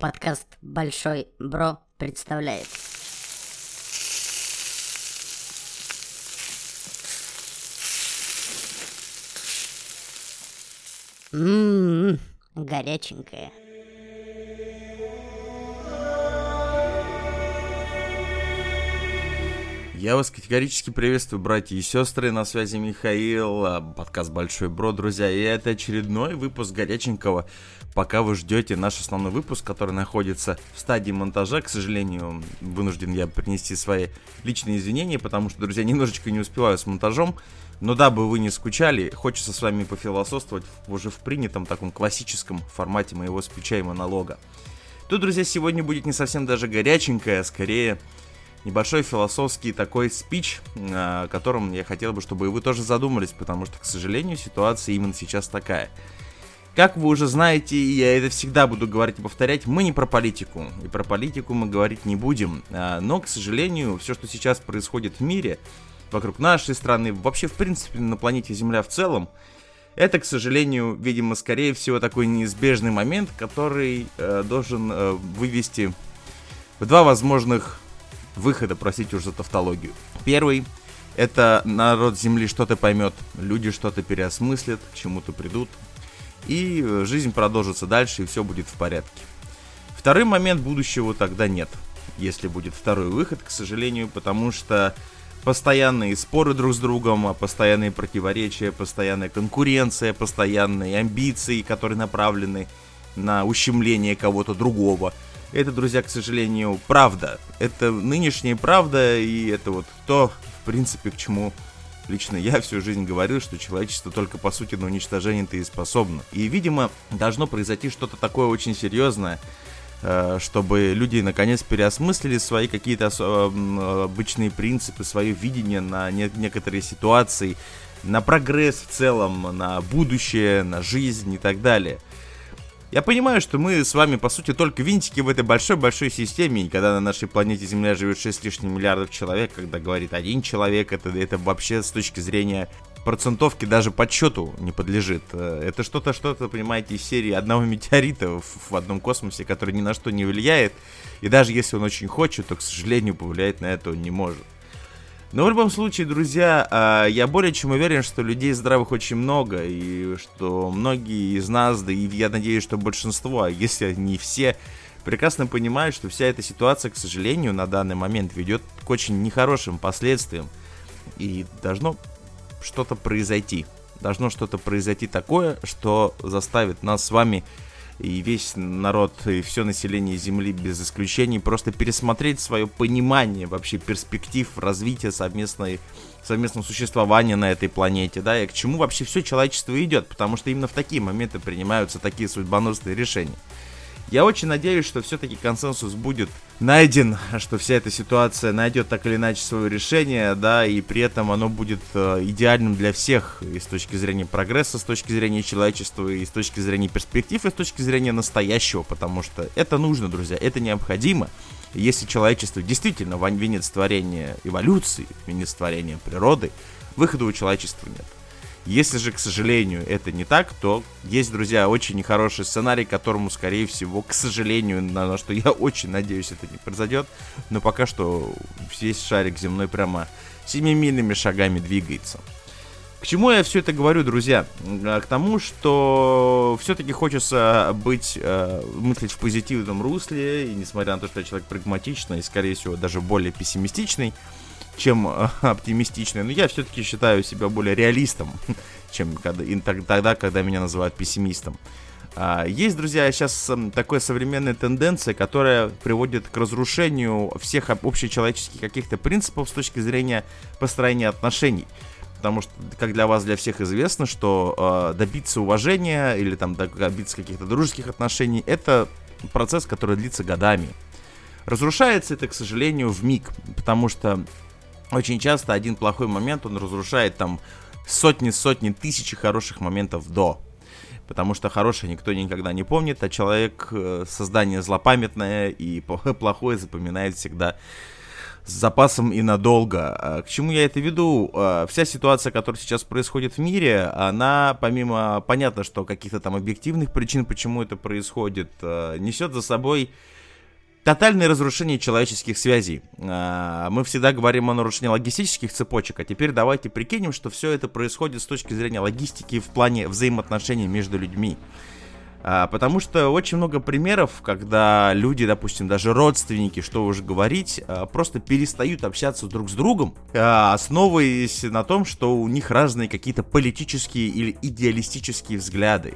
Подкаст «Большой Бро» представляет. Ммм, горяченькая. Я вас категорически приветствую, братья и сестры, на связи Михаил, а, подкаст Большой Бро, друзья, и это очередной выпуск горяченького, пока вы ждете наш основной выпуск, который находится в стадии монтажа, к сожалению, вынужден я принести свои личные извинения, потому что, друзья, немножечко не успеваю с монтажом, но дабы вы не скучали, хочется с вами пофилософствовать уже в принятом таком классическом формате моего спича и монолога. Тут, друзья, сегодня будет не совсем даже горяченькое, а скорее небольшой философский такой спич, о котором я хотел бы, чтобы вы тоже задумались, потому что, к сожалению, ситуация именно сейчас такая. Как вы уже знаете, и я это всегда буду говорить и повторять, мы не про политику, и про политику мы говорить не будем, а, но, к сожалению, все, что сейчас происходит в мире, вокруг нашей страны, вообще, в принципе, на планете Земля в целом, это, к сожалению, видимо, скорее всего, такой неизбежный момент, который э, должен э, вывести в два возможных выхода, простите уж за тавтологию. Первый — это народ Земли что-то поймет, люди что-то переосмыслят, к чему-то придут, и э, жизнь продолжится дальше, и все будет в порядке. Второй момент будущего тогда нет, если будет второй выход, к сожалению, потому что постоянные споры друг с другом, а постоянные противоречия, постоянная конкуренция, постоянные амбиции, которые направлены на ущемление кого-то другого — это, друзья, к сожалению, правда. Это нынешняя правда, и это вот то, в принципе, к чему лично я всю жизнь говорил, что человечество только по сути на уничтожение-то и способно. И, видимо, должно произойти что-то такое очень серьезное, э, чтобы люди наконец переосмыслили свои какие-то обычные принципы, свое видение на некоторые ситуации, на прогресс в целом, на будущее, на жизнь и так далее – я понимаю, что мы с вами, по сути, только винтики в этой большой-большой системе, и когда на нашей планете Земля живет 6 лишним миллиардов человек, когда говорит один человек, это, это вообще с точки зрения процентовки даже подсчету не подлежит. Э, это что-то, что-то, понимаете, из серии одного метеорита в, в одном космосе, который ни на что не влияет, и даже если он очень хочет, то, к сожалению, повлиять на это он не может. Но в любом случае, друзья, а, я более чем уверен, что людей здравых очень много, и что многие из нас, да и я надеюсь, что большинство, а если не все, прекрасно понимают, что вся эта ситуация, к сожалению, на данный момент ведет к очень нехорошим последствиям. И должно что-то произойти. Должно что-то произойти такое, что заставит нас с вами и весь народ, и все население Земли без исключений просто пересмотреть свое понимание вообще перспектив развития совместной, совместного существования на этой планете, да, и к чему вообще все человечество идет, потому что именно в такие моменты принимаются такие судьбоносные решения. Я очень надеюсь, что все-таки консенсус будет найден, что вся эта ситуация найдет так или иначе свое решение, да, и при этом оно будет э, идеальным для всех и с точки зрения прогресса, с точки зрения человечества, и с точки зрения перспектив, и с точки зрения настоящего, потому что это нужно, друзья, это необходимо. Если человечество действительно венец творения эволюции, венец творения природы, выхода у человечества нет. Если же, к сожалению, это не так, то есть, друзья, очень нехороший сценарий, которому, скорее всего, к сожалению, на, что я очень надеюсь, это не произойдет, но пока что весь шарик земной прямо семимильными шагами двигается. К чему я все это говорю, друзья? К тому, что все-таки хочется быть, э, мыслить в позитивном русле, и несмотря на то, что я человек прагматичный и, скорее всего, даже более пессимистичный, чем э, оптимистичный, но я все-таки считаю себя более реалистом, чем когда, тогда, когда меня называют пессимистом. А, есть, друзья, сейчас эм, такая современная тенденция, которая приводит к разрушению всех общечеловеческих каких-то принципов с точки зрения построения отношений. Потому что, как для вас, для всех известно, что э, добиться уважения или там добиться каких-то дружеских отношений это процесс, который длится годами. Разрушается это, к сожалению, в миг, потому что очень часто один плохой момент, он разрушает там сотни-сотни тысячи хороших моментов до. Потому что хорошее никто никогда не помнит, а человек э, создание злопамятное и плохое запоминает всегда с запасом и надолго. А, к чему я это веду? А, вся ситуация, которая сейчас происходит в мире, она, помимо, понятно, что каких-то там объективных причин, почему это происходит, а, несет за собой тотальное разрушение человеческих связей. Мы всегда говорим о нарушении логистических цепочек, а теперь давайте прикинем, что все это происходит с точки зрения логистики в плане взаимоотношений между людьми. А, потому что очень много примеров, когда люди, допустим, даже родственники, что уже говорить, а, просто перестают общаться друг с другом, а, основываясь на том, что у них разные какие-то политические или идеалистические взгляды.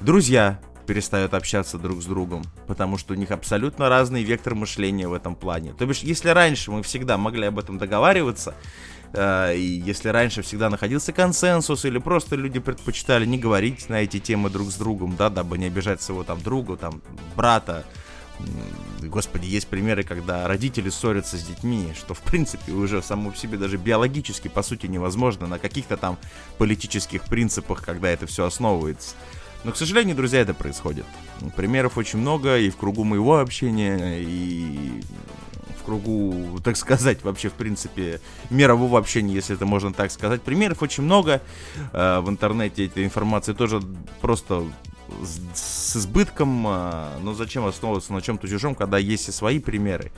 Друзья перестают общаться друг с другом, потому что у них абсолютно разный вектор мышления в этом плане. То бишь, если раньше мы всегда могли об этом договариваться, Э, и если раньше всегда находился консенсус, или просто люди предпочитали не говорить на эти темы друг с другом, да, дабы не обижать своего там друга, там, брата, Господи, есть примеры, когда родители ссорятся с детьми, что в принципе уже само по себе даже биологически по сути невозможно на каких-то там политических принципах, когда это все основывается. Но, к сожалению, друзья, это происходит. Примеров очень много и в кругу моего общения, и в кругу, так сказать, вообще, в принципе, мирового общения, если это можно так сказать. Примеров очень много. Э, в интернете этой информации тоже просто с избытком, э, но зачем основываться на чем-то чужом, когда есть и свои примеры.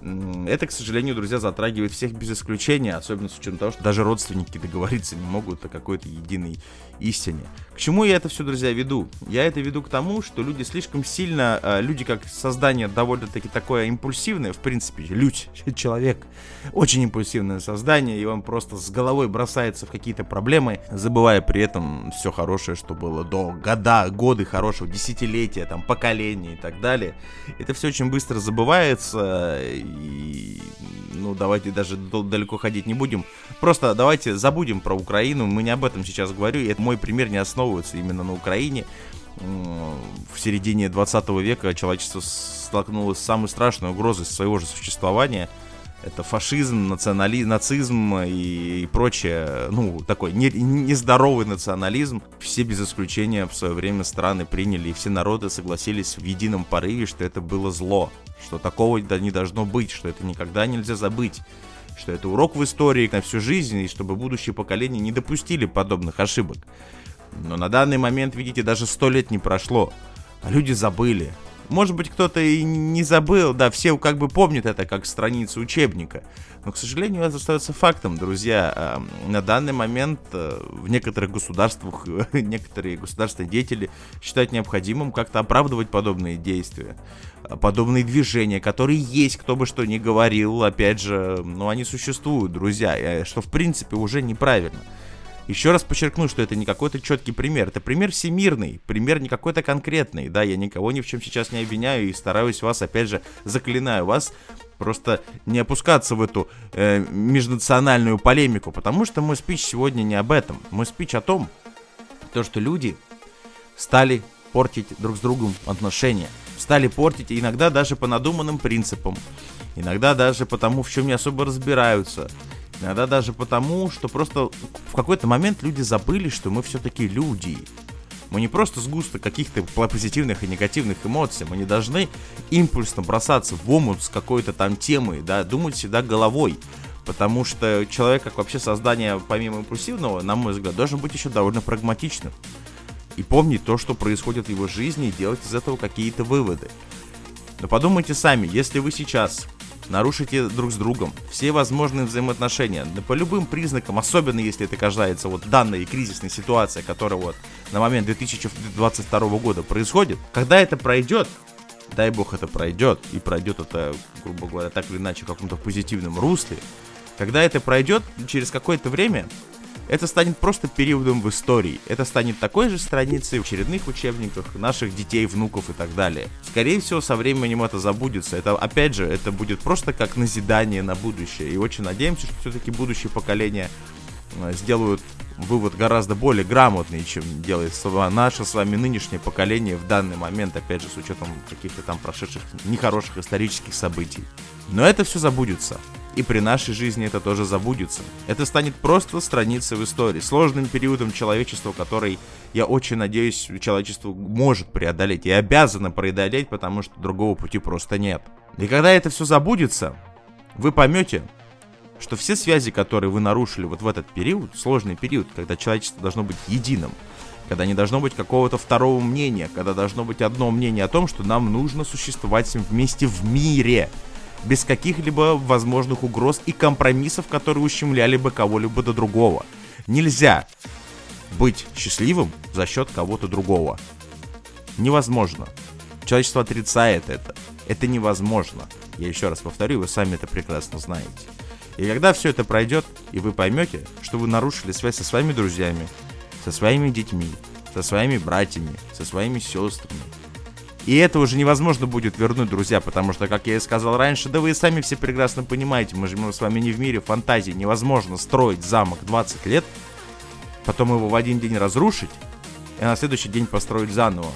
Это, к сожалению, друзья, затрагивает всех без исключения, особенно с учетом того, что даже родственники договориться не могут о какой-то единой истине. К чему я это все, друзья, веду? Я это веду к тому, что люди слишком сильно, а, люди как создание довольно-таки такое импульсивное, в принципе, людь, человек, очень импульсивное создание, и он просто с головой бросается в какие-то проблемы, забывая при этом все хорошее, что было до года, годы хорошего, десятилетия, там, поколения и так далее. Это все очень быстро забывается, и, ну, давайте даже далеко ходить не будем. Просто давайте забудем про Украину, мы не об этом сейчас говорю, это мой пример не основывается именно на Украине. В середине 20 века человечество столкнулось с самой страшной угрозой своего же существования. Это фашизм, национализм, нацизм и, и прочее, ну, такой не, нездоровый национализм. Все без исключения в свое время страны приняли, и все народы согласились в едином порыве, что это было зло, что такого не должно быть, что это никогда нельзя забыть что это урок в истории на всю жизнь, и чтобы будущие поколения не допустили подобных ошибок. Но на данный момент, видите, даже сто лет не прошло, а люди забыли. Может быть, кто-то и не забыл, да, все как бы помнят это как страницу учебника. Но, к сожалению, это остается фактом, друзья. На данный момент э, в некоторых государствах некоторые государственные деятели считают необходимым как-то оправдывать подобные действия подобные движения, которые есть, кто бы что ни говорил, опять же, ну, они существуют, друзья, что, в принципе, уже неправильно. Еще раз подчеркну, что это не какой-то четкий пример, это пример всемирный, пример не какой-то конкретный, да, я никого ни в чем сейчас не обвиняю и стараюсь вас, опять же, заклинаю вас просто не опускаться в эту э, межнациональную полемику, потому что мой спич сегодня не об этом, мой спич о том, то, что люди стали портить друг с другом отношения, стали портить, иногда даже по надуманным принципам, иногда даже потому, в чем не особо разбираются, иногда даже потому, что просто в какой-то момент люди забыли, что мы все-таки люди. Мы не просто сгусток каких-то позитивных и негативных эмоций, мы не должны импульсно бросаться в омут с какой-то там темой, да, думать всегда головой. Потому что человек, как вообще создание, помимо импульсивного, на мой взгляд, должен быть еще довольно прагматичным и помнить то, что происходит в его жизни, и делать из этого какие-то выводы. Но подумайте сами, если вы сейчас нарушите друг с другом. Все возможные взаимоотношения, да по любым признакам, особенно если это касается вот данной кризисной ситуации, которая вот на момент 2022 года происходит, когда это пройдет, дай бог это пройдет, и пройдет это, грубо говоря, так или иначе в каком-то позитивном русле, когда это пройдет, через какое-то время это станет просто периодом в истории. Это станет такой же страницей в очередных учебниках наших детей, внуков и так далее. Скорее всего, со временем это забудется. Это, опять же, это будет просто как назидание на будущее. И очень надеемся, что все-таки будущее поколение э, сделают вывод гораздо более грамотный, чем делает наше с вами нынешнее поколение в данный момент, опять же, с учетом каких-то там прошедших нехороших исторических событий. Но это все забудется. И при нашей жизни это тоже забудется. Это станет просто страницей в истории, сложным периодом человечества, который, я очень надеюсь, человечество может преодолеть и обязано преодолеть, потому что другого пути просто нет. И когда это все забудется, вы поймете, что все связи, которые вы нарушили вот в этот период, сложный период, когда человечество должно быть единым, когда не должно быть какого-то второго мнения, когда должно быть одно мнение о том, что нам нужно существовать вместе в мире, без каких-либо возможных угроз и компромиссов, которые ущемляли бы кого-либо до другого. Нельзя быть счастливым за счет кого-то другого. Невозможно. Человечество отрицает это. Это невозможно. Я еще раз повторю, вы сами это прекрасно знаете. И когда все это пройдет, и вы поймете, что вы нарушили связь со своими друзьями, со своими детьми, со своими братьями, со своими сестрами. И это уже невозможно будет вернуть, друзья, потому что, как я и сказал раньше, да вы и сами все прекрасно понимаете, мы живем с вами не в мире фантазии, невозможно строить замок 20 лет, потом его в один день разрушить, и на следующий день построить заново.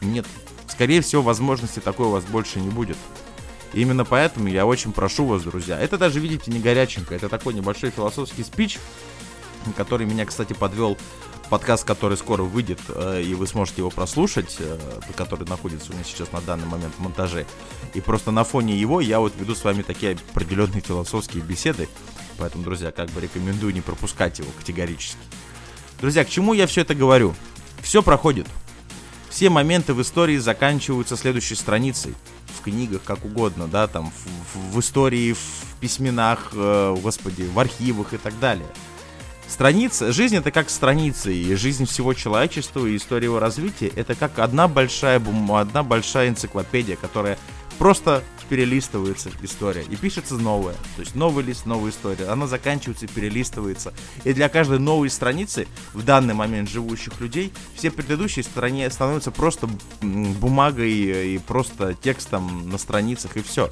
Нет, скорее всего, возможности такой у вас больше не будет. И именно поэтому я очень прошу вас, друзья. Это даже, видите, не горяченько. Это такой небольшой философский спич, который меня, кстати, подвел подкаст, который скоро выйдет, э, и вы сможете его прослушать, э, который находится у меня сейчас на данный момент в монтаже. И просто на фоне его я вот веду с вами такие определенные философские беседы. Поэтому, друзья, как бы рекомендую не пропускать его категорически. Друзья, к чему я все это говорю? Все проходит. Все моменты в истории заканчиваются следующей страницей в книгах, как угодно, да, там, в, в, истории, в письменах, э, господи, в архивах и так далее. Страница, жизнь это как страницы, и жизнь всего человечества, и история его развития, это как одна большая бумага, одна большая энциклопедия, которая просто перелистывается история и пишется новая. То есть новый лист, новая история. Она заканчивается и перелистывается. И для каждой новой страницы в данный момент живущих людей все предыдущие стране становятся просто бумагой и просто текстом на страницах и все.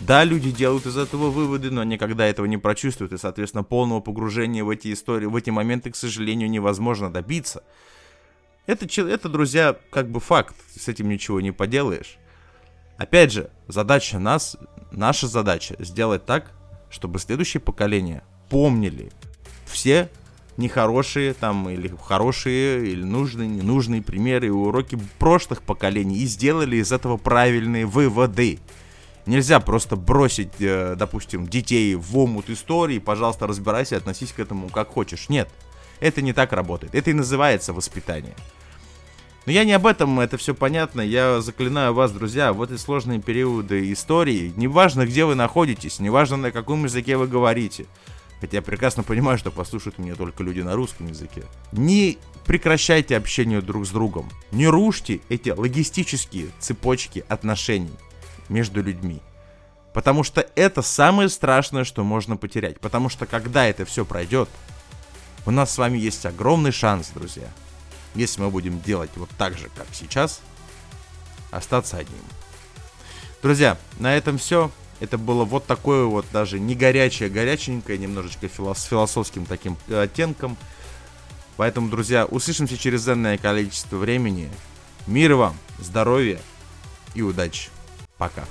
Да, люди делают из этого выводы, но никогда этого не прочувствуют, и, соответственно, полного погружения в эти истории, в эти моменты, к сожалению, невозможно добиться. Это, это, друзья, как бы факт, с этим ничего не поделаешь. Опять же, задача нас, наша задача сделать так, чтобы следующее поколение помнили все нехорошие там или хорошие или нужные, ненужные примеры и уроки прошлых поколений и сделали из этого правильные выводы. Нельзя просто бросить, э, допустим, детей в омут истории, пожалуйста, разбирайся, относись к этому как хочешь. Нет, это не так работает. Это и называется воспитание. Но я не об этом, это все понятно. Я заклинаю вас, друзья, в эти сложные периоды истории, неважно, где вы находитесь, неважно, на каком языке вы говорите, хотя я прекрасно понимаю, что послушают меня только люди на русском языке, не прекращайте общение друг с другом, не рушьте эти логистические цепочки отношений между людьми. Потому что это самое страшное, что можно потерять. Потому что когда это все пройдет, у нас с вами есть огромный шанс, друзья – если мы будем делать вот так же, как сейчас, остаться одним. Друзья, на этом все. Это было вот такое вот даже не горячее, горяченькое, немножечко филос- философским таким оттенком. Поэтому, друзья, услышимся через данное количество времени. Мира вам, здоровья и удачи. Пока.